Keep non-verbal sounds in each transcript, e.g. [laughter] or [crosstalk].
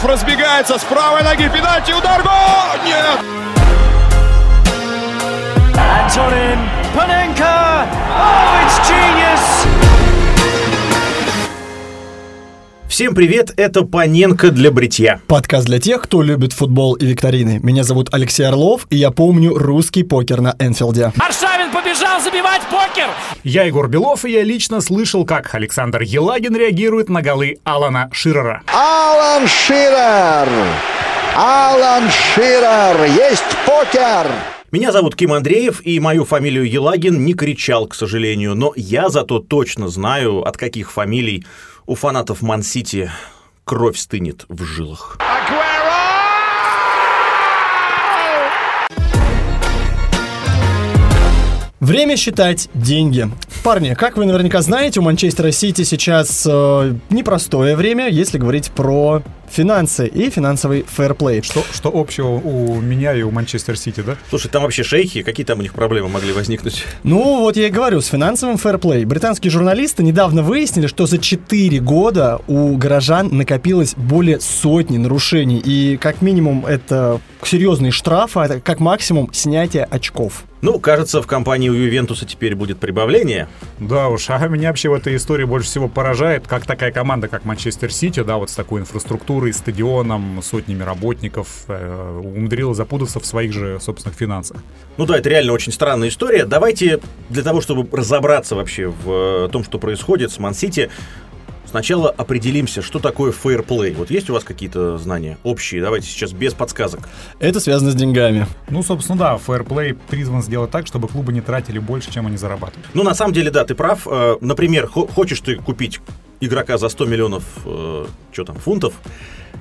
Гробелев разбегается с правой ноги. Пенальти, удар, гол! Нет! Antonin Panenka. Oh, it's genius. Всем привет, это Паненко для бритья. Подкаст для тех, кто любит футбол и викторины. Меня зовут Алексей Орлов, и я помню русский покер на Энфилде. Аршавин побежал забивать покер. Я Егор Белов, и я лично слышал, как Александр Елагин реагирует на голы Алана Ширера. Алан Ширер! Алан Ширер! Есть покер! Меня зовут Ким Андреев, и мою фамилию Елагин не кричал, к сожалению, но я зато точно знаю, от каких фамилий у фанатов Ман-Сити кровь стынет в жилах. Время считать деньги. Парни, как вы наверняка знаете, у Манчестера Сити сейчас э, непростое время, если говорить про финансы и финансовый фэрплей. Что, что общего у меня и у Манчестер Сити, да? Слушай, там вообще шейхи, какие там у них проблемы могли возникнуть? Ну, вот я и говорю, с финансовым фэрплей. Британские журналисты недавно выяснили, что за 4 года у горожан накопилось более сотни нарушений. И как минимум это серьезные штрафы, а как максимум снятие очков. Ну, кажется, в компании у Ювентуса теперь будет прибавление. Да уж, а меня вообще в этой истории больше всего поражает, как такая команда, как Манчестер Сити, да, вот с такой инфраструктурой, стадионом, сотнями работников, э, умудрилась запутаться в своих же собственных финансах. Ну да, это реально очень странная история. Давайте для того, чтобы разобраться вообще в э, том, что происходит с Ман-Сити, Сначала определимся, что такое фейерплей. Вот есть у вас какие-то знания общие? Давайте сейчас без подсказок. Это связано с деньгами. Ну, собственно, да, фейерплей призван сделать так, чтобы клубы не тратили больше, чем они зарабатывают. Ну, на самом деле, да, ты прав. Э, Например, хо- хочешь ты купить игрока за 100 миллионов, э, что там, фунтов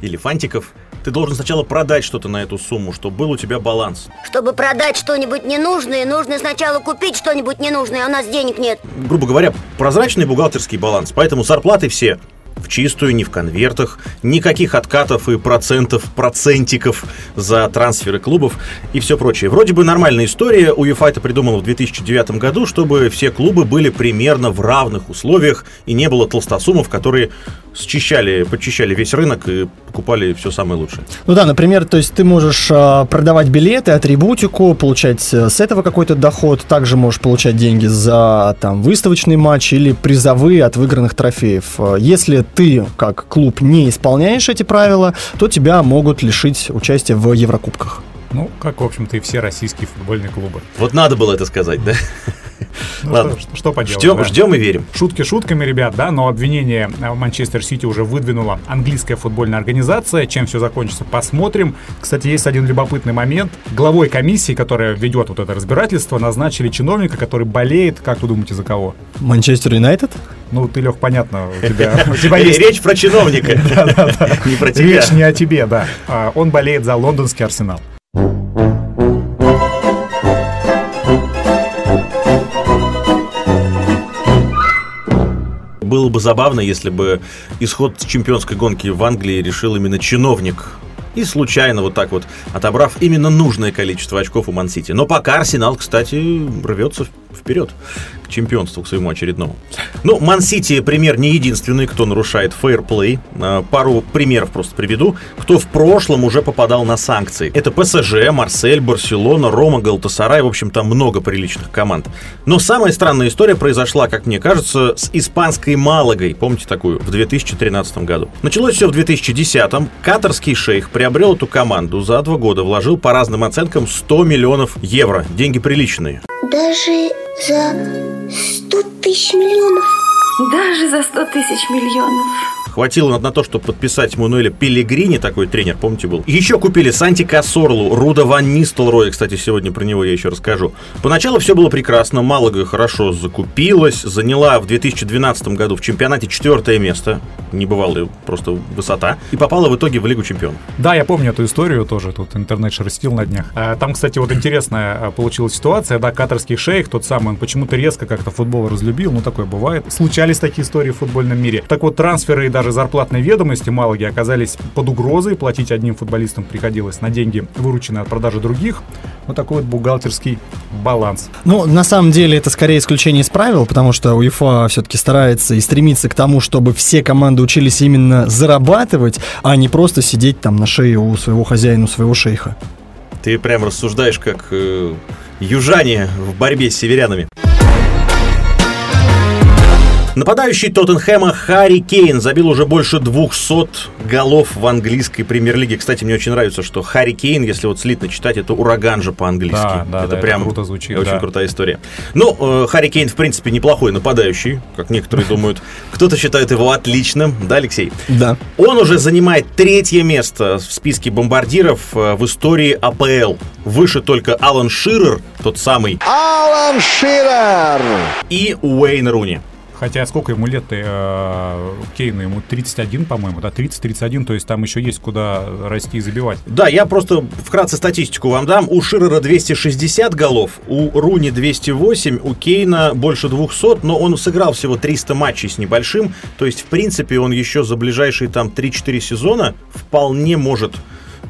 или фантиков, ты должен сначала продать что-то на эту сумму, чтобы был у тебя баланс. Чтобы продать что-нибудь ненужное, нужно сначала купить что-нибудь ненужное, а у нас денег нет. грубо говоря, прозрачный бухгалтерский баланс. Поэтому зарплаты все в чистую, не в конвертах, никаких откатов и процентов, процентиков за трансферы клубов и все прочее. Вроде бы нормальная история, УЕФА это придумала в 2009 году, чтобы все клубы были примерно в равных условиях и не было толстосумов, которые счищали, подчищали весь рынок и покупали все самое лучшее. Ну да, например, то есть ты можешь а, продавать билеты, атрибутику, получать э, с этого какой-то доход, также можешь получать деньги за там выставочный матч или призовые от выигранных трофеев. Э, Если ты как клуб не исполняешь эти правила, то тебя могут лишить участия в Еврокубках. Ну, как, в общем-то, и все российские футбольные клубы. Вот надо было это сказать, да? [laughs] Ну, Ладно. что, что поделать, Ждем, да. ждем и верим. Шутки шутками, ребят, да, но обвинение э, в Манчестер Сити уже выдвинула английская футбольная организация. Чем все закончится, посмотрим. Кстати, есть один любопытный момент. Главой комиссии, которая ведет вот это разбирательство, назначили чиновника, который болеет, как вы думаете, за кого? Манчестер Юнайтед? Ну, ты, Лех, понятно, у тебя, [laughs] у тебя есть... Речь про чиновника, [laughs] не про тебя. Речь не о тебе, да. А, Он болеет за лондонский арсенал. Было бы забавно, если бы исход чемпионской гонки в Англии решил именно чиновник. И случайно вот так вот, отобрав именно нужное количество очков у Ман-Сити. Но пока Арсенал, кстати, рвется вперед чемпионству, к своему очередному. Ну, Ман-Сити пример не единственный, кто нарушает фейерплей. А, Пару примеров просто приведу. Кто в прошлом уже попадал на санкции. Это ПСЖ, Марсель, Барселона, Рома, Галтасарай. В общем, там много приличных команд. Но самая странная история произошла, как мне кажется, с испанской Малагой. Помните такую? В 2013 году. Началось все в 2010-м. Катарский шейх приобрел эту команду. За два года вложил по разным оценкам 100 миллионов евро. Деньги приличные. Даже за 100 тысяч миллионов. Даже за 100 тысяч миллионов. Хватило на, то, чтобы подписать Мануэля Пелегрини, такой тренер, помните, был. Еще купили Санти Кассорлу, Руда Ван Нистелрой, кстати, сегодня про него я еще расскажу. Поначалу все было прекрасно, Малага хорошо закупилась, заняла в 2012 году в чемпионате четвертое место, небывалая просто высота, и попала в итоге в Лигу чемпионов. Да, я помню эту историю тоже, тут интернет шерстил на днях. А, Там, кстати, вот интересная а, получилась ситуация, да, катарский шейх, тот самый, он почему-то резко как-то футбол разлюбил, ну такое бывает. Случались такие истории в футбольном мире. Так вот, трансферы и даже зарплатные ведомости Малаги оказались под угрозой. Платить одним футболистам приходилось на деньги, вырученные от продажи других. Вот такой вот бухгалтерский баланс. Ну, на самом деле, это скорее исключение из правил, потому что УЕФА все-таки старается и стремится к тому, чтобы все команды учились именно зарабатывать, а не просто сидеть там на шее у своего хозяина, у своего шейха. Ты прям рассуждаешь как э, южане в борьбе с северянами. Нападающий Тоттенхэма Харри Кейн забил уже больше 200 голов в английской премьер-лиге. Кстати, мне очень нравится, что Харри Кейн, если вот слитно читать, это ураган же по-английски. Да, да, это да, прям это круто звучит, Очень да. крутая история. Ну, э, Харри Кейн, в принципе, неплохой нападающий, как некоторые [laughs] думают. Кто-то считает его отличным, да, Алексей? Да. Он уже занимает третье место в списке бомбардиров э, в истории АПЛ. Выше только Алан Ширер, тот самый, Алан Ширер. и Уэйн Руни. Хотя сколько ему лет э, Кейну? Ему 31, по-моему, да, 30-31, то есть там еще есть куда расти и забивать. Да, я просто вкратце статистику вам дам. У Ширера 260 голов, у Руни 208, у Кейна больше 200, но он сыграл всего 300 матчей с небольшим. То есть, в принципе, он еще за ближайшие там 3-4 сезона вполне может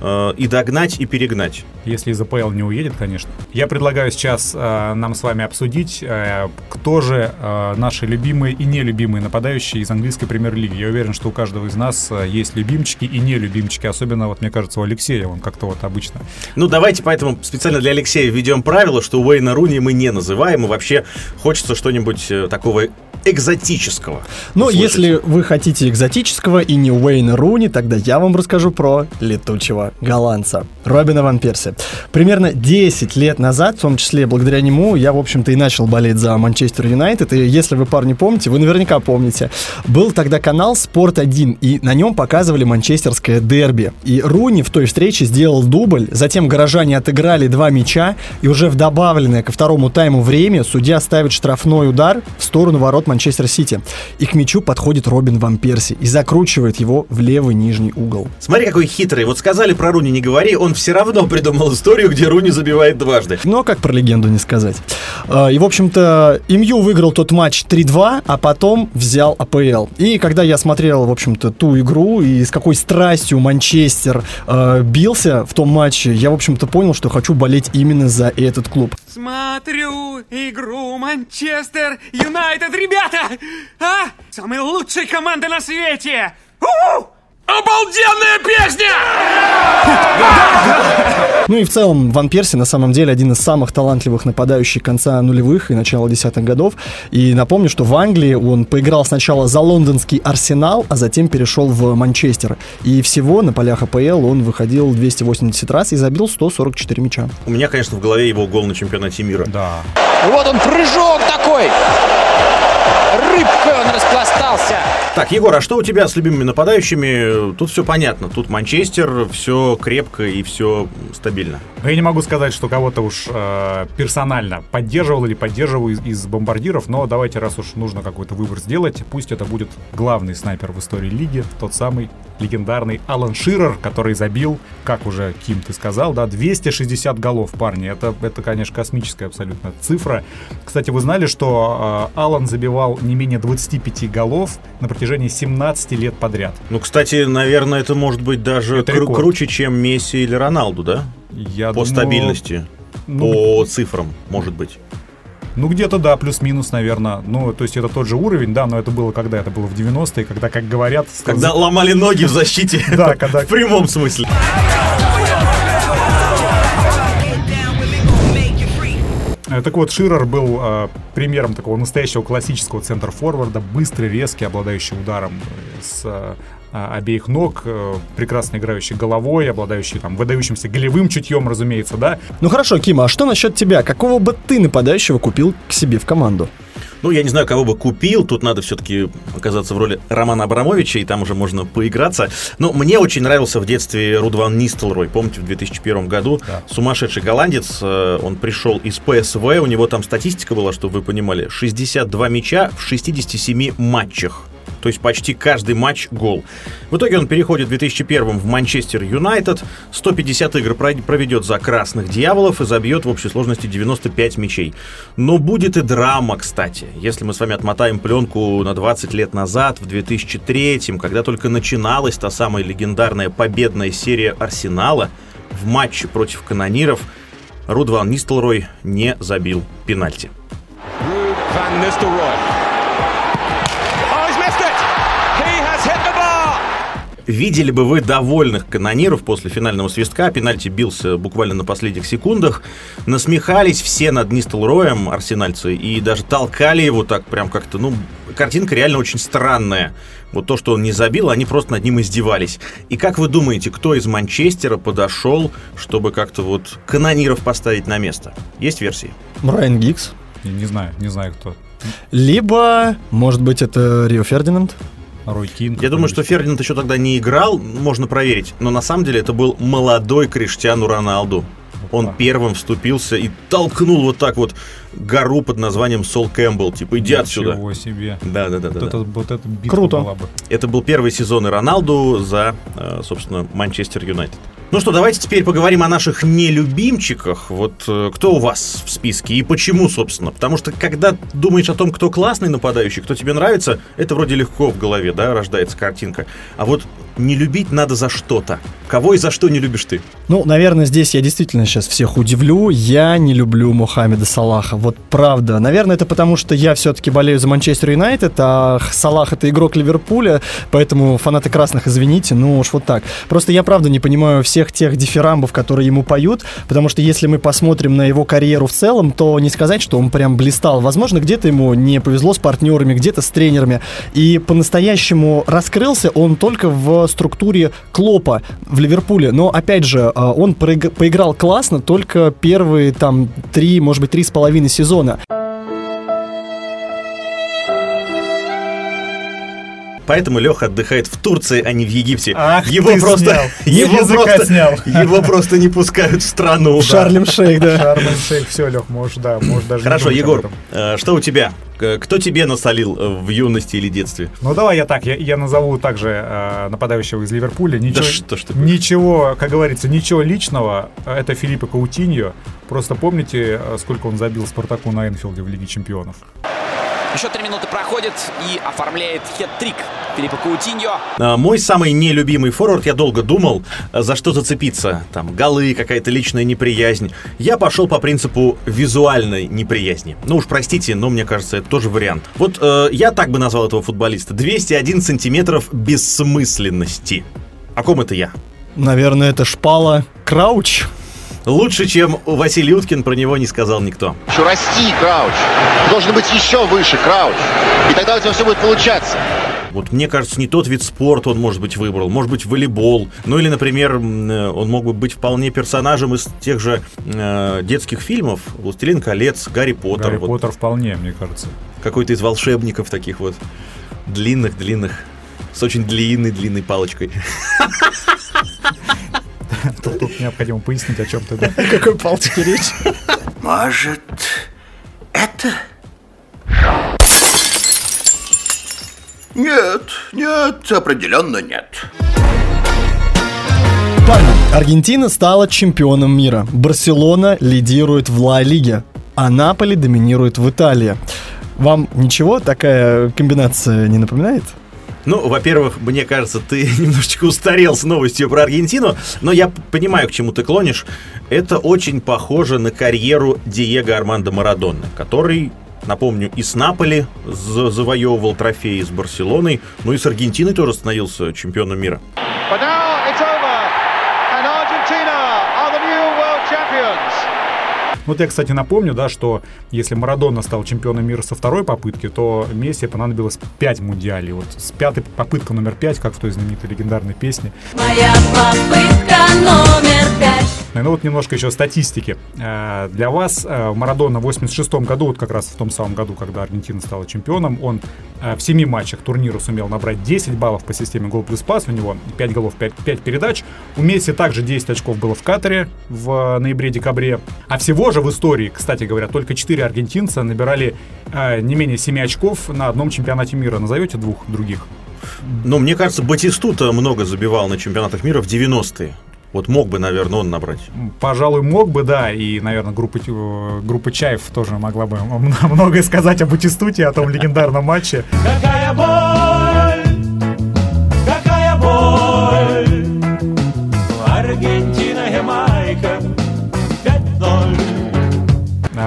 э, и догнать, и перегнать. Если из АПЛ не уедет, конечно. Я предлагаю сейчас э, нам с вами обсудить, э, кто же э, наши любимые и нелюбимые нападающие из английской премьер-лиги. Я уверен, что у каждого из нас э, есть любимчики и нелюбимчики. Особенно, вот мне кажется, у Алексея, он как-то вот обычно. Ну, давайте поэтому специально для Алексея введем правило, что Уэйна Руни мы не называем, и вообще хочется что-нибудь э, такого экзотического. Ну, услышать. если вы хотите экзотического и не Уэйна Руни, тогда я вам расскажу про летучего голландца Робина Ван Перси. Примерно 10 лет назад, в том числе благодаря нему, я, в общем-то, и начал болеть за Манчестер Юнайтед. И если вы, парни, помните, вы наверняка помните, был тогда канал «Спорт-1», и на нем показывали манчестерское дерби. И Руни в той встрече сделал дубль, затем горожане отыграли два мяча, и уже в добавленное ко второму тайму время судья ставит штрафной удар в сторону ворот Манчестер Сити. И к мячу подходит Робин Ван Перси и закручивает его в левый нижний угол. Смотри, какой хитрый. Вот сказали про Руни не говори, он все равно придумал историю, где Руни забивает дважды. Но как про легенду не сказать. А, И, в общем-то, МЮ выиграл тот матч 3-2, а потом взял АПЛ. И когда я смотрел, в общем-то, ту игру и с какой страстью Манчестер э, бился в том матче, я, в общем-то, понял, что хочу болеть именно за этот клуб. Смотрю игру Манчестер Юнайтед, ребята! А? Самая лучшая команда на свете! У-у! Обалденная песня! Ну и в целом Ван Перси на самом деле один из самых талантливых нападающих конца нулевых и начала десятых годов. И напомню, что в Англии он поиграл сначала за лондонский Арсенал, а затем перешел в Манчестер. И всего на полях АПЛ он выходил 280 раз и забил 144 мяча. У меня, конечно, в голове его гол на чемпионате мира. Да. Вот он прыжок такой. Рыбкой он распластался. Так, Егор, а что у тебя с любимыми нападающими? Тут все понятно. Тут Манчестер, все крепко и все стабильно. Но я не могу сказать, что кого-то уж э, персонально поддерживал или поддерживал из, из бомбардиров, но давайте, раз уж нужно какой-то выбор сделать, пусть это будет главный снайпер в истории лиги, тот самый легендарный Алан Ширер, который забил, как уже Ким ты сказал, да, 260 голов, парни. Это, это конечно, космическая абсолютно цифра. Кстати, вы знали, что э, Алан забивал не менее 25 голов на протяжении 17 лет подряд? Ну, кстати, наверное, это может быть даже Это кру- круче, чем Месси или Роналду, да? Я По думаю, стабильности, ну, по цифрам, может быть. Ну, где-то, да, плюс-минус, наверное. Ну, то есть это тот же уровень, да, но это было когда? Это было в 90-е, когда, как говорят... Когда ломали ноги в защите. Да, [laughs] когда- В прямом смысле. Так вот, Ширер был э, примером такого настоящего классического центр-форварда, быстрый, резкий, обладающий ударом э, с э, обеих ног, э, прекрасно играющий головой, обладающий там выдающимся голевым чутьем, разумеется, да. Ну хорошо, Кима, а что насчет тебя? Какого бы ты нападающего купил к себе в команду? Ну, я не знаю, кого бы купил. Тут надо все-таки оказаться в роли Романа Абрамовича, и там уже можно поиграться. Но мне очень нравился в детстве Рудван Нистелрой. Помните, в 2001 году Да. сумасшедший голландец. э, Он пришел из ПСВ. У него там статистика была, чтобы вы понимали. 62 мяча в 67 матчах. То есть почти каждый матч гол. В итоге он переходит в 2001 в Манчестер Юнайтед, 150 игр проведет за красных дьяволов и забьет в общей сложности 95 мячей. Но будет и драма, кстати. Если мы с вами отмотаем пленку на 20 лет назад, в 2003, когда только начиналась та самая легендарная победная серия Арсенала, в матче против канониров Руд Ван Нистелрой не забил пенальти. Van Nistelrooy. Видели бы вы довольных канониров после финального свистка, пенальти бился буквально на последних секундах, насмехались все над Нистелроем, арсенальцы, и даже толкали его так прям как-то, ну, картинка реально очень странная. Вот то, что он не забил, они просто над ним издевались. И как вы думаете, кто из Манчестера подошел, чтобы как-то вот канониров поставить на место? Есть версии? Райан Гиггз. Не, не знаю, не знаю кто. Либо, может быть, это Рио Фердинанд. Рой Кин. Я думаю, что Фердинанд еще тогда не играл, можно проверить. Но на самом деле это был молодой Криштиану Роналду. Он первым вступился и толкнул вот так вот гору под названием Сол Кэмпбелл. Типа, иди отсюда. Ничего себе. Да, да, да, да. Вот, да. это, вот это битва Круто. была бы. Это был первый сезон и Роналду за, э, собственно, Манчестер Юнайтед. Ну что, давайте теперь поговорим о наших нелюбимчиках. Вот э, кто у вас в списке и почему, собственно? Потому что когда думаешь о том, кто классный нападающий, кто тебе нравится, это вроде легко в голове, да, рождается картинка. А вот не любить надо за что-то. Кого и за что не любишь ты? Ну, наверное, здесь я действительно сейчас всех удивлю. Я не люблю Мухаммеда Салаха. Вот правда. Наверное, это потому, что я все-таки болею за Манчестер Юнайтед, а Салах это игрок Ливерпуля, поэтому фанаты красных, извините, ну уж вот так. Просто я правда не понимаю всех тех дифирамбов, которые ему поют, потому что если мы посмотрим на его карьеру в целом, то не сказать, что он прям блистал. Возможно, где-то ему не повезло с партнерами, где-то с тренерами. И по-настоящему раскрылся он только в структуре Клопа в Ливерпуле. Но, опять же, а, он поиграл классно только первые там три, может быть, три с половиной сезона. Поэтому Леха отдыхает в Турции, а не в Египте. Ах, его ты просто, снял. [laughs] его Языка просто, снял. [laughs] его просто не пускают в страну. Шарлем Шейх, да. Шармен Шейх, все, Лех, можешь, да, можешь даже Хорошо, Егор, э, что у тебя? Кто тебе насолил э, в юности или детстве? Ну давай я так, я, я назову также э, нападающего из Ливерпуля. Ничего, что ж такое? ничего, как говорится, ничего личного. Это Филиппо Каутиньо. Просто помните, э, сколько он забил Спартаку на Энфилде в Лиге Чемпионов? Еще три минуты проходит и оформляет хет-трик Филиппа Каутиньо. А, Мой самый нелюбимый форвард, я долго думал, э, за что зацепиться. Там, голы, какая-то личная неприязнь. Я пошел по принципу визуальной неприязни. Ну уж простите, но мне кажется, это тоже вариант. Вот э, я так бы назвал этого футболиста. 201 сантиметров бессмысленности. О ком это я? Наверное, это шпала Крауч. Лучше, чем Василий Уткин, про него не сказал никто. Еще расти, Крауч. Ты должен быть еще выше, Крауч. И тогда у тебя все будет получаться. Вот мне кажется, не тот вид спорта он, может быть, выбрал. Может быть, волейбол. Ну или, например, э, он мог бы быть вполне персонажем из тех же э, детских фильмов. «Властелин колец», «Гарри Поттер». Гарри Вот Поттер вполне, мне кажется. Какой-то из волшебников таких вот. Длинных-длинных. С очень длинной-длинной палочкой. Тут, тут необходимо пояснить, о чем ты. да. [laughs] Какой палочки речь? Может, это? Нет, нет, определенно нет. Парни, Аргентина стала чемпионом мира. Барселона лидирует в Ла Лиге, а Наполи доминирует в Италии. Вам ничего такая комбинация не напоминает? Ну, во-первых, мне кажется, ты [laughs] немножечко устарел с новостью про Аргентину, но я понимаю, к чему ты клонишь. Это очень похоже на карьеру Диего Армандо Марадонны, который, напомню, и с Наполи за- завоевывал трофеи с Барселоной, ну и с Аргентиной тоже становился чемпионом мира. But Вот я, кстати, напомню, да, что если Марадона стал чемпионом мира со второй попытки, то Месси понадобилось 5 мундиалей. Вот с пятой попытка номер 5, как в той знаменитой легендарной песне. Моя попытка номер пять. Ну вот немножко еще статистики. Э, Для вас э, Марадона в 86 году, вот как раз в том самом году, когда Аргентина стала чемпионом, он в 7 матчах турнира сумел набрать 10 баллов по системе гол плюс пас. У него 5 голов, 5, 5 передач. У Месси также 10 очков было в Катаре в э, ноябре-декабре. А всего же в истории, кстати говоря, только 4 аргентинца набирали э, не менее 7 очков на одном чемпионате мира. Назовете двух других? Ну, мне кажется, Батистута много забивал на чемпионатах мира в 90-е. Вот мог бы, наверное, он набрать. Пожалуй, мог бы, да, и, наверное, группа, группа Чаев тоже могла бы [laughs] многое сказать об Батистуте, о том легендарном матче. Какая боль,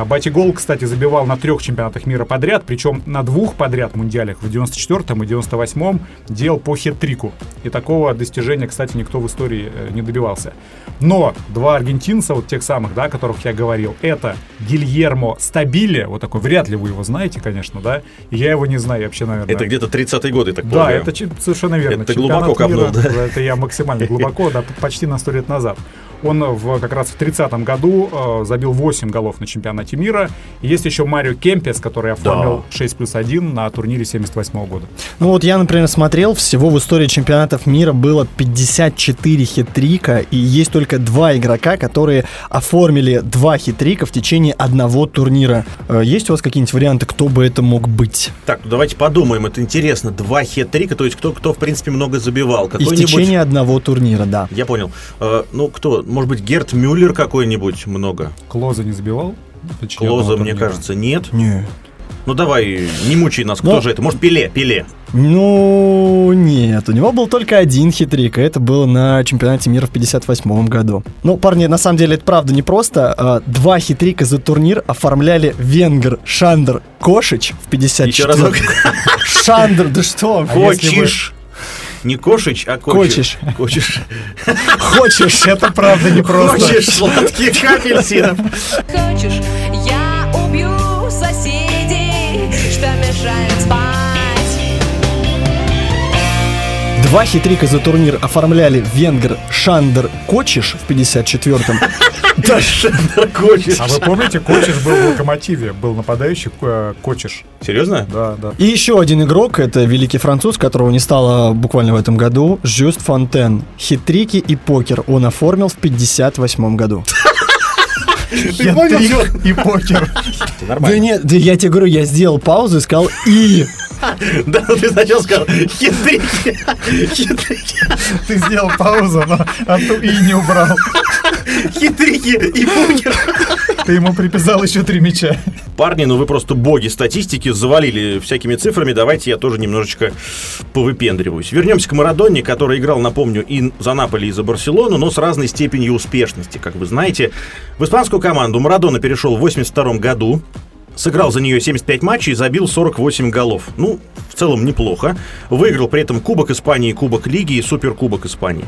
Бати Гол, кстати, забивал на трех чемпионатах мира подряд, причем на двух подряд мундиалях в 94-м и 98-м делал по хет-трику. И такого достижения, кстати, никто в истории э, не добивался. Но два аргентинца, вот тех самых, да, о которых я говорил, это Гильермо Стабиле, вот такой, вряд ли вы его знаете, конечно, да, я его не знаю вообще, наверное. Это где-то 30-е годы, так Да, полагаю. это чи- совершенно верно. Это глубоко копнул, да? Это я максимально глубоко, да, почти на сто лет назад. Он в, как раз в 30-м году э, забил 8 голов на чемпионате мира. И есть еще Марио Кемпес, который оформил 6 плюс 1 на турнире 78 года. Ну вот я, например, смотрел, всего в истории чемпионатов мира было 54 хитрика, и есть только два игрока, которые оформили два хитрика в течение одного турнира. Э, Есть у вас какие-нибудь варианты, кто бы это мог быть? Так, ну давайте подумаем, это интересно. Два хет-трика, то есть кто, кто в принципе, много забивал. И в течение одного турнира, да. Я понял. Э, ну, кто? Может быть, Герт Мюллер какой-нибудь много? Клоза не забивал? Клоза, мне кажется, нет. Не. Ну, давай, не мучай нас. Кто Ну- же это? Может, Пеле? Пеле. Ну, нет, у него был только один хитрик, и это было на чемпионате мира в 58 году. Ну, парни, на самом деле это правда непросто. А, Два хитрика за турнир оформляли венгер Шандер Кошич в 54 Еще разок. Шандор, да что? А Кочиш. Не Кошич, а Кочиш. Кочиш. Хочешь? Это правда непросто. Хочешь сладких апельсинов? Хочешь, я убью соседей, что мешает спать Два хет-трика за турнир оформляли венгр Шандор Кочиш в 54-м. Да, Шандор Кочиш. А вы помните, Кочиш был в Локомотиве, был нападающий э, Кочиш. Серьезно? Да, да. И еще один игрок, это великий француз, которого не стало буквально в этом году, Жюст Фонтен. Хитрики и покер он оформил в 58 году. Ты понял, И покер. Да нет, да я тебе говорю, я сделал паузу и сказал «и». Да, ну ты сначала сказал хитрики. Хитрики. Ты сделал паузу, но а ту и не убрал. Хитрики и покер. Ты ему приписал еще три мяча. Парни, ну вы просто боги статистики, завалили всякими цифрами. Давайте я тоже немножечко повыпендриваюсь. Вернемся к Марадоне, который играл, напомню, и за Наполи, и за Барселону, но с разной степенью успешности. Как вы знаете, в испанскую команду Марадона перешел в 82 году. Сыграл за нее 75 матчей забил 48 голов. Ну, в целом неплохо. Выиграл при этом Кубок Испании, Кубок Лиги и Суперкубок Испании.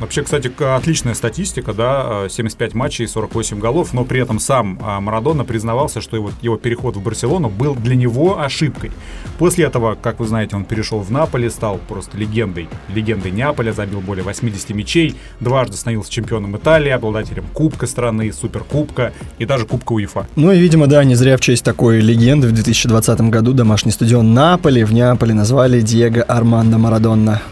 Вообще, кстати, отличная статистика, да, э, 75 матчей и 48 голов, но при этом сам а, Марадона признавался, что его, его переход в Барселону был для него ошибкой. После этого, как вы знаете, он перешел в Наполе, стал просто легендой, легендой Неаполя, забил более 80 мячей, дважды становился чемпионом Италии, обладателем Кубка страны, Суперкубка и даже Кубка УЕФА. Ну и, видимо, да, не зря в честь такой легенды в 2020 году домашний стадион Наполи в Неаполе назвали Диего Армандо Марадонна.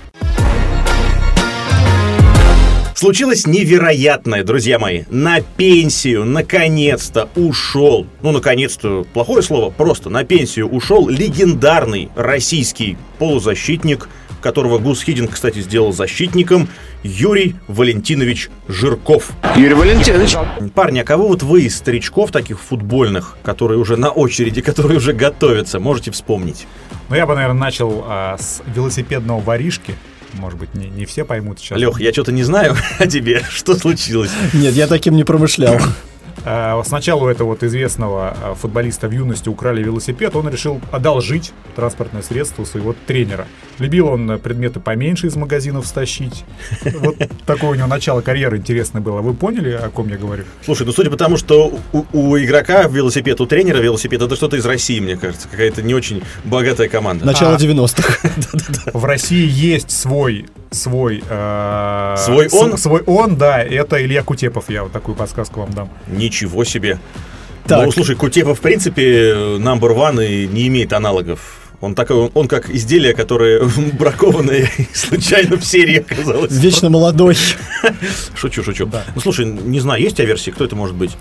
Случилось невероятное, друзья мои. На пенсию, наконец-то, ушел. Ну, наконец-то, плохое слово, просто на пенсию ушел легендарный российский полузащитник, которого Гус Хидин, кстати, сделал защитником, Юрий Валентинович Жирков. Юрий Валентинович. Парни, а кого вот вы из старичков таких футбольных, которые уже на очереди, [laughs] которые уже готовятся, можете вспомнить? Ну, я бы, наверное, начал а, с велосипедного воришки. Может быть, не, не все поймут сейчас. Лех, я что-то не знаю [laughs] о тебе. Что случилось? Нет, я таким не промышлял. [laughs] А, Сначала у этого вот известного а, футболиста в юности украли велосипед, он решил одолжить транспортное средство своего тренера. Любил он э, предметы поменьше из магазинов стащить. [laughs] Вот такое у него начало карьеры интересное было. Вы поняли, о ком я говорю? Слушай, ну судя по тому, что у, у игрока велосипед, у тренера велосипед, это что-то из России, мне кажется. Какая-то не очень богатая команда. Начало А. 90-х. [laughs] В России есть свой свой э, Свой с- он? свой он, да, это Илья Кутепов, я вот такую подсказку вам дам. Ничего себе. Так. Ну, слушай, Кутепов, в принципе, number one и не имеет аналогов Он, такой, он, он как изделие, которое [laughs] бракованное случайно в серии оказалось. Вечно молодой. [laughs] Шучу, шучу. Ну, слушай, не знаю, есть у тебя версии, кто это может быть?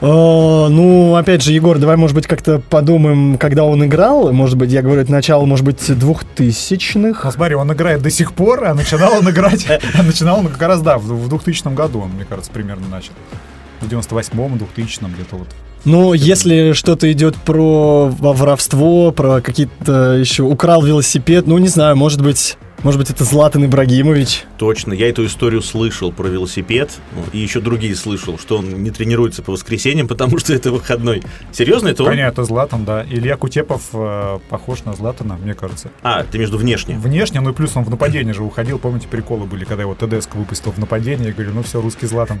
О, ну, опять же, Егор, давай, может быть, как-то подумаем, когда он играл. Может быть, я говорю, это начало, может быть, двухтысячных. Ну, смотри, он играет до сих пор, а начинал он играть, а начинал он как раз, да, в в 2000 году он, мне кажется, примерно начал. В 98-м, 2000 где-то вот. Ну, если что-то идет про во- воровство, про какие-то еще украл велосипед, ну, не знаю, может быть, может быть, это Златан Ибрагимович. Точно, я эту историю слышал про велосипед, ну, и еще другие слышал, что он не тренируется по воскресеньям, [laughs] потому что это выходной. Серьезно, это он? Понятно, это Златан, да. Илья Кутепов э, похож на Златана, мне кажется. А, ты между внешне. Внешне, ну и плюс он в нападение же уходил. Помните, приколы были, когда его ТДСК выпустил в нападение. Я говорю, ну все, русский Златан.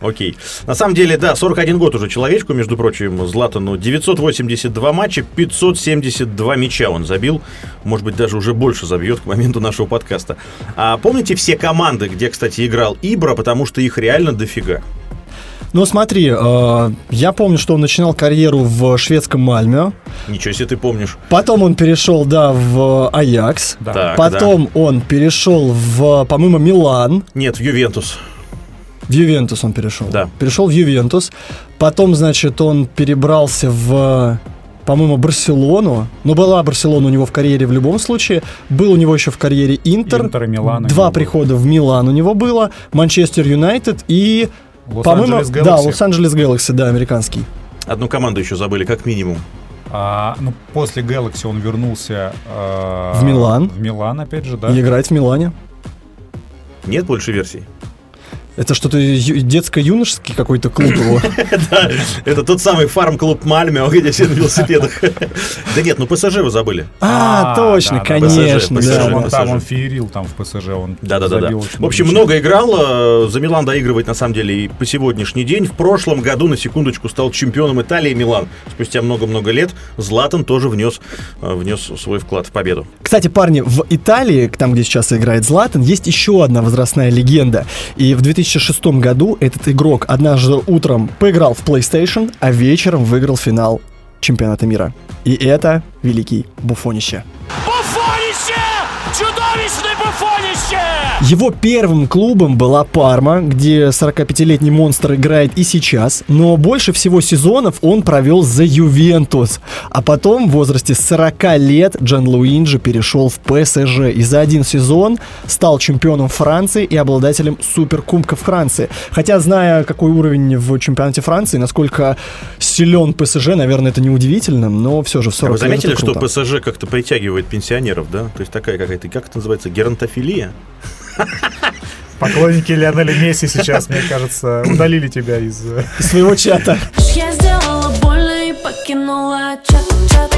Окей. На самом деле, да, 41 год уже человечку, между прочим, Златану 982 матча, 572 мяча он забил. Может быть, даже уже больше забьет к моменту нашего подкаста. А помните все команды, где, кстати, играл Ибра, потому что их реально дофига? Ну, смотри, э, я помню, что он начинал карьеру в шведском Мальме. Ничего себе ты помнишь. Потом он перешел, да, в Аякс. Да. Так, Потом он перешел в, по-моему, Милан. Нет, в Ювентус. В Ювентус он перешел. Да. Перешел в Ювентус. Потом, значит, он перебрался в, по-моему, Барселону. Но была Барселона у него в карьере в любом случае. Был у него еще в карьере Интер. Интер и Милан Два прихода в Милан у него было. Манчестер Юнайтед и... По-моему, Лос-Анджелес да. Лос-Анджелес Galaxy, да, американский. Одну команду еще забыли, как минимум. А, ну, после Galaxy он вернулся... э, В Милан. В Милан, опять же, да. И играть в Милане. Нет больше версий? Это что-то детско-юношеский какой-то клуб его. [laughs] Да, это тот самый фарм-клуб Мальме, где все на велосипедах. [laughs] Да нет, ну ПСЖ вы забыли. А, точно, да, да. конечно. Там он, феерил там в ПСЖ, он Да-да-да. В общем, много играл. э, За Милан доигрывает, на самом деле, и по сегодняшний день. В прошлом году, на секундочку, стал чемпионом Италии Милан. Спустя много-много лет Златан тоже внес, э, внес свой вклад в победу. Кстати, парни, в Италии, там, где сейчас играет Златан, есть еще одна возрастная легенда. И в 2006 году этот игрок однажды утром поиграл в PlayStation, а вечером выиграл финал чемпионата мира. И это великий Буфонище. Буфонище! Чудовищное буфонище! Его первым клубом была Парма, где 45-летний монстр играет и сейчас, но больше всего сезонов он провел за Ювентус. А потом в возрасте 40 лет Джан Луинджи перешел в ПСЖ и за один сезон стал чемпионом Франции и обладателем Суперкубка Франции. Хотя, зная, какой уровень в чемпионате Франции, насколько силен ПСЖ, наверное, это неудивительно, но все же в 40 А Вы лет заметили, это что. ПСЖ как-то притягивает пенсионеров, да? То есть такая какая-то, как это называется, геронтофилия? Поклонники Лионеля Месси сейчас, мне кажется, удалили тебя из... э, Из своего чата. Я сделала больно и покинула чат, чат.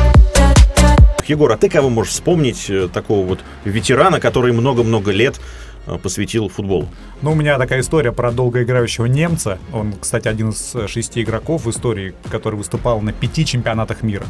Егор, а ты кого можешь вспомнить э, такого вот ветерана, который много-много лет э, посвятил футболу? Ну, у меня такая история про долгоиграющего немца. Он, кстати, один из шести игроков в истории, который выступал на пяти чемпионатах мира.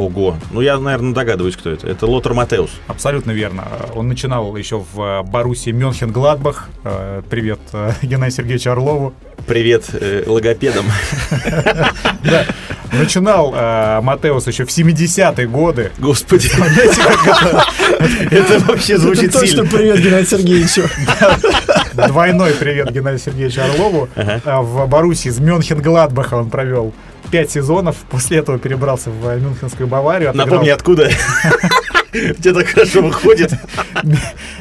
Ого. Ну, я, наверное, догадываюсь, кто это. Это Лотер Матеус. Абсолютно верно. Он начинал еще в э, Боруссии Мюнхен-Гладбах. Э, Привет э, [laughs] Геннадию Сергеевичу Орлову. Привет э, логопедам. [laughs] Начинал э, Матеус еще в 70-е годы. Господи, [laughs] это? вообще звучит Это точно сильно. привет Геннадию Сергеевичу. Двойной привет Геннадию Сергеевичу Орлову. В Боруссии из Мюнхен-Гладбаха он провел пять сезонов. После этого перебрался в Мюнхенскую Баварию. отыграл Напомни, откуда? [laughs] Тебя так хорошо выходит.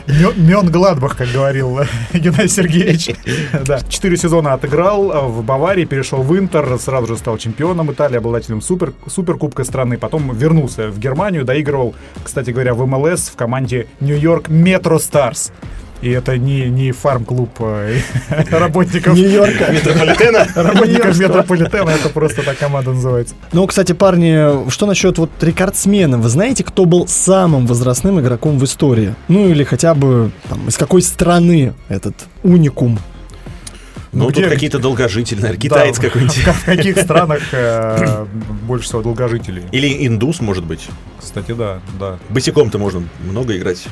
Мё- Мён-Гладбах, как говорил Геннадий Сергеевич. [laughs] Да, четыре сезона отыграл а, в Баварии, перешел в Интер, сразу же стал чемпионом Италии, обладателем супер, суперкубка страны. Потом вернулся в Германию, доигрывал, кстати говоря, в МЛС в команде Нью-Йорк Метро Старс. И это не, не фарм-клуб э, [laughs] работников Нью-Йорка. Метрополитена? [laughs] Работников метрополитена, это просто так команда называется. Ну, кстати, парни, что насчет вот рекордсмена? Вы знаете, кто был самым возрастным игроком в истории? Ну, или хотя бы там, из какой страны этот уникум? Ну, тут где- какие-то долгожители, наверное, китаец Да, какой-нибудь. В каких [laughs] странах э, больше всего долгожителей? Или индус, может быть. Кстати, да, да. Босиком-то можно много играть.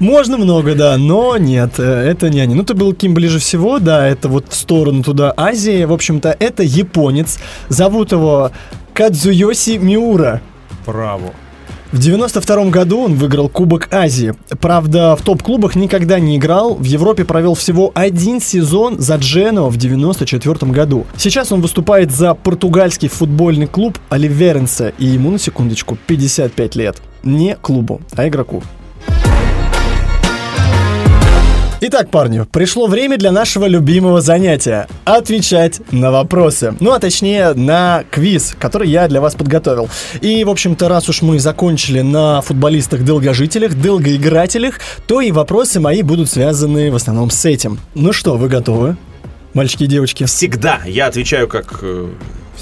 Можно много, да, но нет, э, это не они. Ну, ты был кем ближе всего, да, это вот в сторону туда Азии. В общем-то, это японец. Зовут его Кадзуёси Миура. Браво. В 92 году он выиграл Кубок Азии. Правда, в топ-клубах никогда не играл. В Европе провел всего один сезон за Дженоа в 94 году. Сейчас он выступает за португальский футбольный клуб Оливеренса. И ему, на секундочку, 55 лет. Не клубу, а игроку. Итак, парни, пришло время для нашего любимого занятия – отвечать на вопросы. Ну, а точнее, на квиз, который я для вас подготовил. И, в общем-то, раз уж мы закончили на футболистах-долгожителях, долгоигрателях, то и вопросы мои будут связаны в основном с этим. Ну что, вы готовы? Мальчики и девочки. Всегда я отвечаю как э,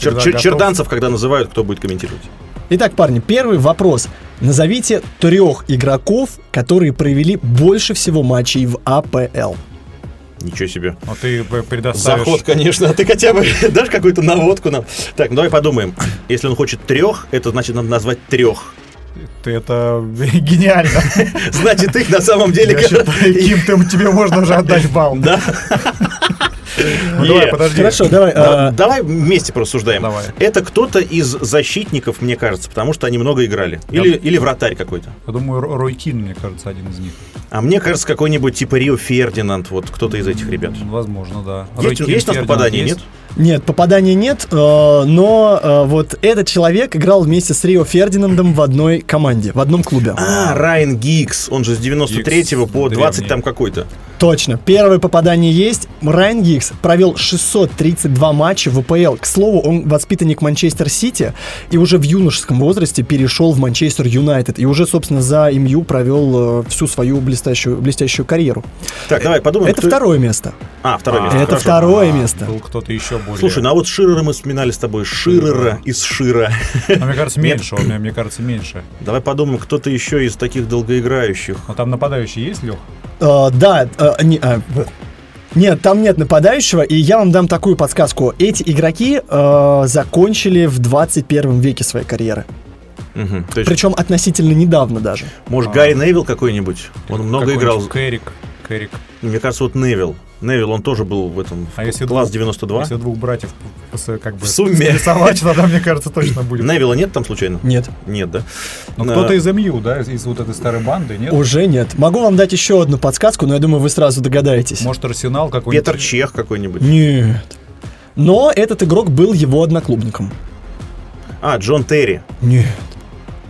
чер- Всегда чер- готов. черданцев, когда называют, кто будет комментировать. Итак, парни, первый вопрос. Назовите трех игроков, которые провели больше всего матчей в АПЛ. Ничего себе. Ну, ты предоставишь... Заход, конечно. А ты хотя бы [laughs] дашь какую-то наводку нам? Так, ну давай подумаем. Если он хочет трех, это значит надо назвать трех. Ты это [laughs] гениально. Значит, их на самом деле... Я считаю, [laughs] Ким, ты- тебе можно уже отдать балл. Да? Ну, давай, подожди. Хорошо, давай. Да, а, Давай вместе порассуждаем. Давай. Это кто-то из защитников, мне кажется, потому что они много играли. Или, или вратарь какой-то. Я думаю, Ро- Рой Кин, мне кажется, один из них. А мне кажется, какой-нибудь типа Рио Фердинанд, вот кто-то из этих ребят. Возможно, да. Рой Есть, Кин, есть у нас попадание, есть? нет? Нет, попадания нет, э, но э, вот этот человек играл вместе с Рио Фердинандом в одной команде, в одном клубе. А, Райан Гикс, он же с 93 по 20 древний. там какой-то. Точно, первое попадание есть. Райан Гиггс провел 632 матча в ВПЛ. К слову, он воспитанник Манчестер Сити и уже в юношеском возрасте перешел в Манчестер Юнайтед. И уже, собственно, за МЮ провел э, всю свою блестящую, блестящую карьеру. Так, давай подумаем. Это кто- второе место. А, второе А, место. Это хорошо. второе А, место. Был кто-то еще более... Слушай, ну а вот Ширера мы вспоминали с тобой. Ширера из Шира. А мне кажется, меньше. он, Мне, мне кажется, меньше. Давай подумаем, кто-то еще из таких долгоиграющих. Но там нападающий есть, Лех? Э, да, э, не- а, нет, там нет нападающего, и я вам дам такую подсказку. Эти игроки э, закончили в 21 веке своей карьеры. То есть, Причем относительно недавно даже. может, Гарри Невилл какой-нибудь? Он много Какой-нибудь играл. Кэрик. Кэрик. Мне кажется, вот Невилл. Невилл, он тоже был в этом А если класс двух- 92. Если двух братьев как бы В сумме. рисовать, тогда, мне кажется, точно будет. Невилла нет там случайно? Нет. Нет, да? Но На- кто-то из МЮ, да, из, из вот этой старой банды, нет? Уже нет. Могу вам дать еще одну подсказку, но я думаю, вы сразу догадаетесь. Может, Арсенал какой-нибудь? Петр Чех какой-нибудь. Нет. Но этот игрок был его одноклубником. А, Джон Терри. Нет.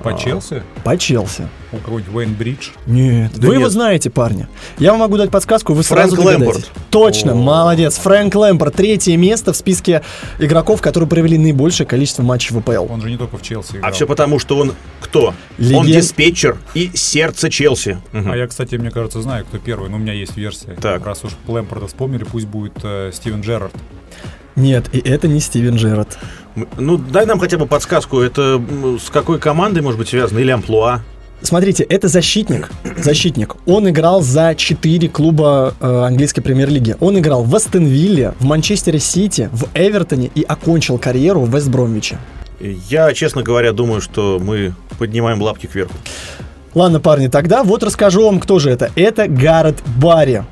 По Челси? По Челси. У какой-нибудь Уэйн Бридж? Нет. Да вы его нет. знаете, парни. Я вам могу дать подсказку, вы Фрэнк сразу. Лэмпорт. Точно, молодец. Фрэнк Лэмпорт. Третье место в списке игроков, которые провели наибольшее количество матчей в АПЛ. Он же не только в Челси играл. А все потому, что он кто? Он Леген- диспетчер и сердце Челси. Мгм. А я, кстати, мне кажется, знаю, кто первый, но у меня есть версия. Так. Раз уж Лэмпорда вспомнили, пусть будет э, Стивен Джерард. Нет, и это не Стивен Джерард. Ну, дай нам хотя бы подсказку. Это с какой командой, может быть, связано? Или амплуа? Смотрите, это защитник. [clears throat] Защитник. Он играл за 4 клуба э, английской премьер-лиги. Он играл в Астонвилле, в Манчестере Сити, в Эвертоне и окончил карьеру в Вестбромвиче. Я, честно говоря, думаю, что мы поднимаем лапки кверху. Ладно, парни, тогда вот расскажу вам, кто же это. Это Гаррет Барри.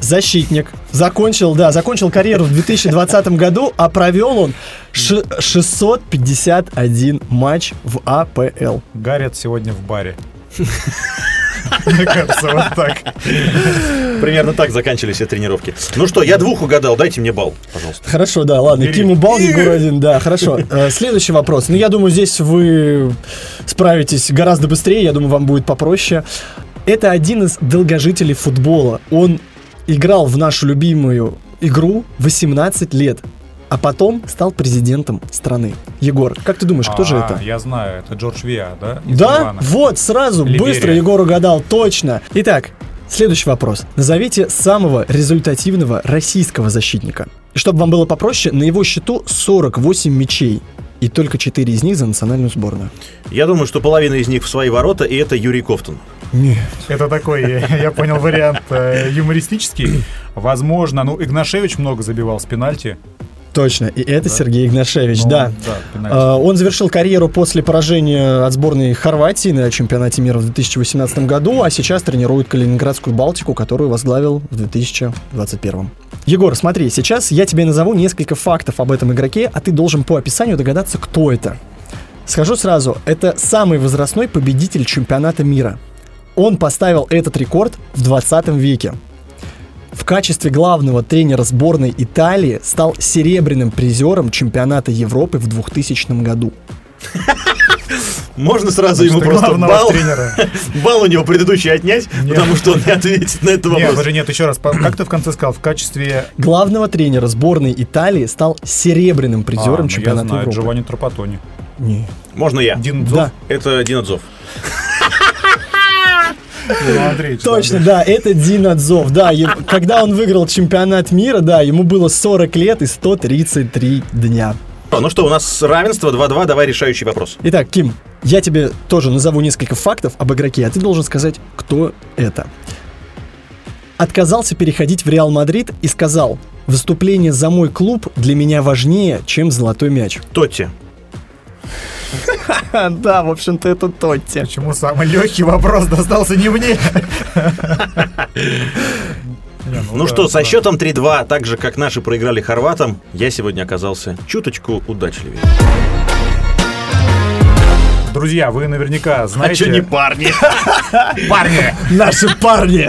Защитник. Закончил, да, закончил карьеру в 2020 году, а провел он ш- 651 матч в АПЛ. Гаррет сегодня в баре. Мне кажется, вот так. Примерно так заканчивались все тренировки. Ну что, я двух угадал, дайте мне балл, пожалуйста. Хорошо, да, ладно, Бери. Киму бал, Егору один, да, хорошо. Э, Следующий вопрос. Ну, я думаю, здесь вы справитесь гораздо быстрее, я думаю, вам будет попроще. Это один из долгожителей футбола. Он играл в нашу любимую игру 18 лет, а потом стал президентом страны. Егор, как ты думаешь, кто же А, это? Я знаю, это Джордж Виа, да? Из Да, Ливана. вот, сразу, Либерия. быстро Егор угадал, точно. Итак, следующий вопрос. Назовите самого результативного российского защитника. И чтобы вам было попроще, на его счету 48 мячей. И только 4 из них за национальную сборную. Я думаю, что половина из них в свои ворота, и это Юрий Кофтон. Нет. Это такой, я понял, вариант э, юмористический. Возможно, ну, Игнашевич много забивал с пенальти. Точно, и это Сергей Игнашевич, Ну, да. да. А, Он завершил карьеру после поражения от сборной Хорватии на чемпионате мира в 2018 году, а сейчас тренирует Калининградскую Балтику, которую возглавил в 2021. Егор, смотри, сейчас я тебе назову несколько фактов об этом игроке, а ты должен по описанию догадаться, кто это. Скажу сразу, это самый возрастной победитель чемпионата мира. Он поставил этот рекорд в 20 веке. В качестве главного тренера сборной Италии стал серебряным призером чемпионата Европы в 2000 году. Можно сразу ему просто балл, тренера. [laughs] балл у него предыдущий отнять, потому что он не ответит на этот Нет, вопрос. подожди, нет, еще раз. Как ты в конце сказал? В качестве... Главного тренера сборной Италии стал серебряным А, призером ну, я чемпионата знаю, Европы. Джованни Тропатони. Не. Можно я? Дино Дзофф? Да, Это Дино Дзофф. Точно, да, это Дино Дзофф. Да, когда он выиграл чемпионат мира, да, ему было 40 лет и 133 дня. Ну что, у нас равенство 2-2, давай решающий вопрос. Итак, Ким, я тебе тоже назову несколько фактов об игроке, а ты должен сказать, кто это. Отказался переходить в Реал Мадрид и сказал, выступление за мой клуб для меня важнее, чем золотой мяч. Тотти. [laughs] Да, в общем-то, это Тотти. Почему самый легкий вопрос достался не мне? [laughs] Не, Ну да, что, со счетом 3-2, так же как наши проиграли хорватам, я сегодня оказался чуточку удачливее. Друзья, вы наверняка А знаете... что не парни? [laughs] Парни! Наши парни!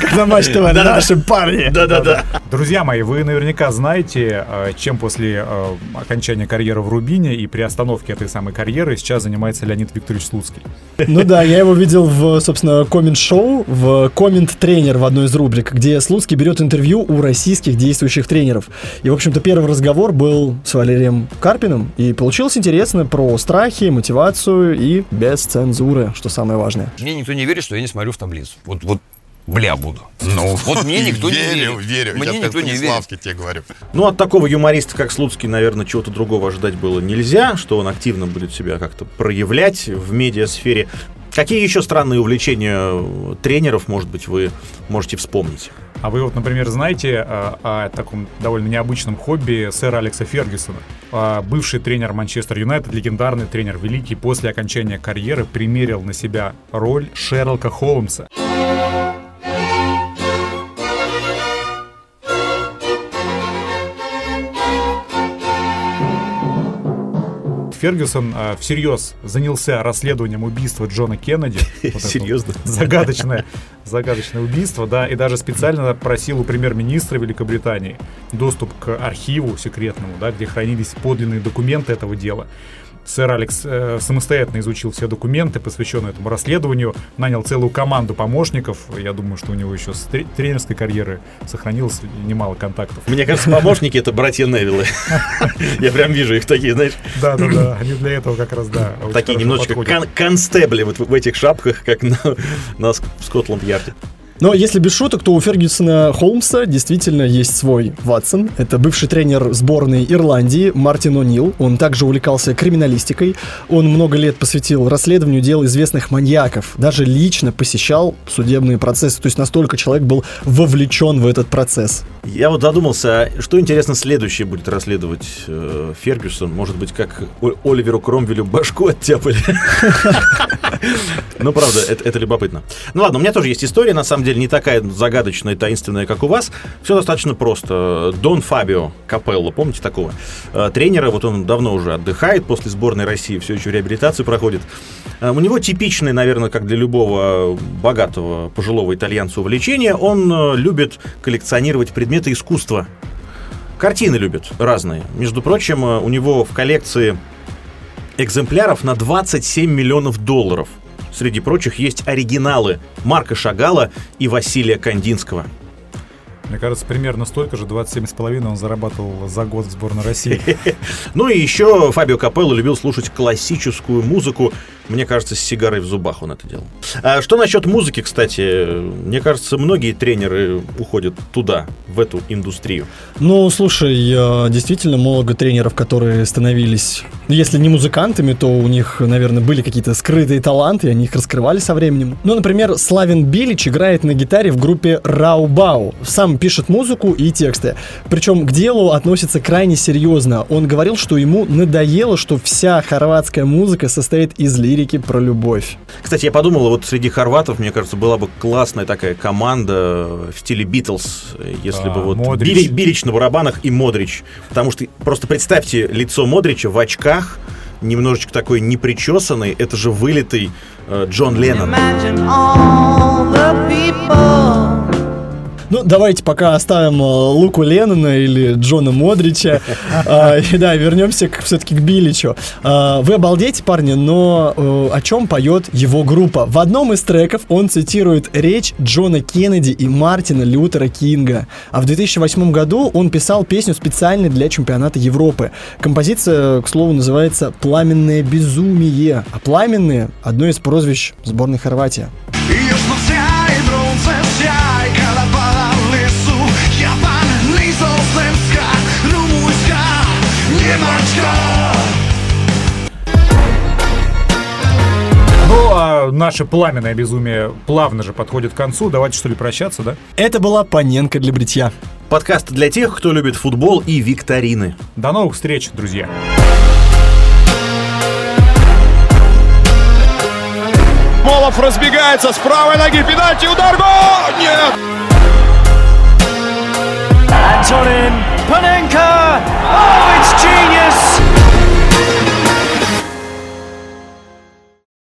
Как на Матч ТВ, наши парни! Да-да-да. Друзья мои, вы наверняка знаете, э, чем после э, окончания карьеры в Рубине и при остановке этой самой карьеры сейчас занимается Леонид Викторович Слуцкий. Ну да, я его видел в, собственно, коммент-шоу, в коммент-тренер в одной из рубрик, где Слуцкий берет интервью у российских действующих тренеров. И, в общем-то, первый разговор был с Валерием Карпиным, и получилось интересно про страхи, мотивацию и без цензуры, что самое важное. Мне никто не верит, что я не смотрю в таблицу. Вот, вот бля буду. Ну, вот мне никто не верю, верит. верю. Мне Я никто не верит. Тебе говорю. Ну, от такого юмориста, как Слуцкий, наверное, чего-то другого ожидать было нельзя, что он активно будет себя как-то проявлять в медиасфере. Какие еще странные увлечения э, тренеров, может быть, вы можете вспомнить? А вы вот, например, знаете э, о таком довольно необычном хобби сэра Алекса Фергюсона? А, Бывший тренер Манчестер Юнайтед, легендарный тренер, великий, после окончания карьеры примерил на себя роль Шерлока Холмса. Фергюсон э, всерьез занялся расследованием убийства Джона Кеннеди. [laughs] Вот Серьезно? Загадочное, загадочное убийство, да, и даже специально просил у премьер-министра Великобритании доступ к архиву секретному, да, где хранились подлинные документы этого дела. Сэр Алекс э, самостоятельно изучил все документы, посвященные этому расследованию, нанял целую команду помощников. Я думаю, что у него еще с тре- тренерской карьеры сохранилось немало контактов. Мне кажется, помощники это братья Невиллы. [laughs] Я прям вижу их такие, знаешь, Да, да, да. Они для этого как раз, да. такие немножечко кон- констебли вот в этих шапках, как на, Скотланд-Ярде. Но если без шуток, то у Фергюсона Холмса действительно есть свой Ватсон. Это бывший тренер сборной Ирландии Мартин О'Нил. Он также увлекался криминалистикой. Он много лет посвятил расследованию дел известных маньяков. Даже лично посещал судебные процессы. То есть настолько человек был вовлечен в этот процесс. Я вот задумался, а что интересно следующее будет расследовать э, Фергюсон? Может быть, как О- Оливеру Кромвелю башку оттяпали? [laughs] Ну, правда, это, это любопытно. Ну ладно, у меня тоже есть история, на самом деле, не такая загадочная и таинственная, как у вас. Все достаточно просто. Дон Фабио Капелло, помните такого? Э, Тренера, вот он давно уже отдыхает после сборной России, все еще реабилитацию проходит. Э, У него типичное, наверное, как для любого богатого пожилого итальянца увлечение. Он э, любит коллекционировать предметы искусства. Картины любит разные. Между прочим, у него в коллекции экземпляров на 27 миллионов долларов. Среди прочих есть оригиналы Марка Шагала и Василия Кандинского. Мне кажется, примерно столько же, 27,5 он зарабатывал за год в сборной России. [laughs] Ну и еще Фабио Капелло любил слушать классическую музыку. Мне кажется, с сигарой в зубах он это делал. А что насчет музыки, кстати? Мне кажется, многие тренеры уходят туда, в эту индустрию. Ну, слушай, действительно много тренеров, которые становились, ну, если не музыкантами, то у них, наверное, были какие-то скрытые таланты, и они их раскрывали со временем. Ну, например, Славин Билич играет на гитаре в группе Раубау. Сам пишет музыку и тексты. Причем к делу относится крайне серьезно. Он говорил, что ему надоело, что вся хорватская музыка состоит из лирики про любовь. Кстати, я подумал, вот среди хорватов, мне кажется, была бы классная такая команда в стиле Битлз, если А, бы вот Модрич. Били- Билич на барабанах и Модрич. Потому что просто представьте лицо Модрича в очках, немножечко такой непричесанный, это же вылитый э, Джон Леннон. Ну, давайте пока оставим э, Луку Леннона или Джона Модрича. [laughs] А, и да, вернемся все-таки к Биличу. А, Вы обалдеете, парни, но э, о чем поет его группа? В одном из треков он цитирует речь Джона Кеннеди и Мартина Лютера Кинга. А в 2008 году он писал песню специально для чемпионата Европы. Композиция, к слову, называется «Пламенное безумие». А «Пламенные» — одно из прозвищ сборной Хорватии. наше пламенное безумие плавно же подходит к концу. Давайте, что ли, прощаться, да? Это была Паненко для бритья. Подкаст для тех, кто любит футбол и викторины. До новых встреч, друзья. Молов разбегается с правой ноги, пенальти, удар, гол! Нет! Антонин, Panenka! Oh, it's genius!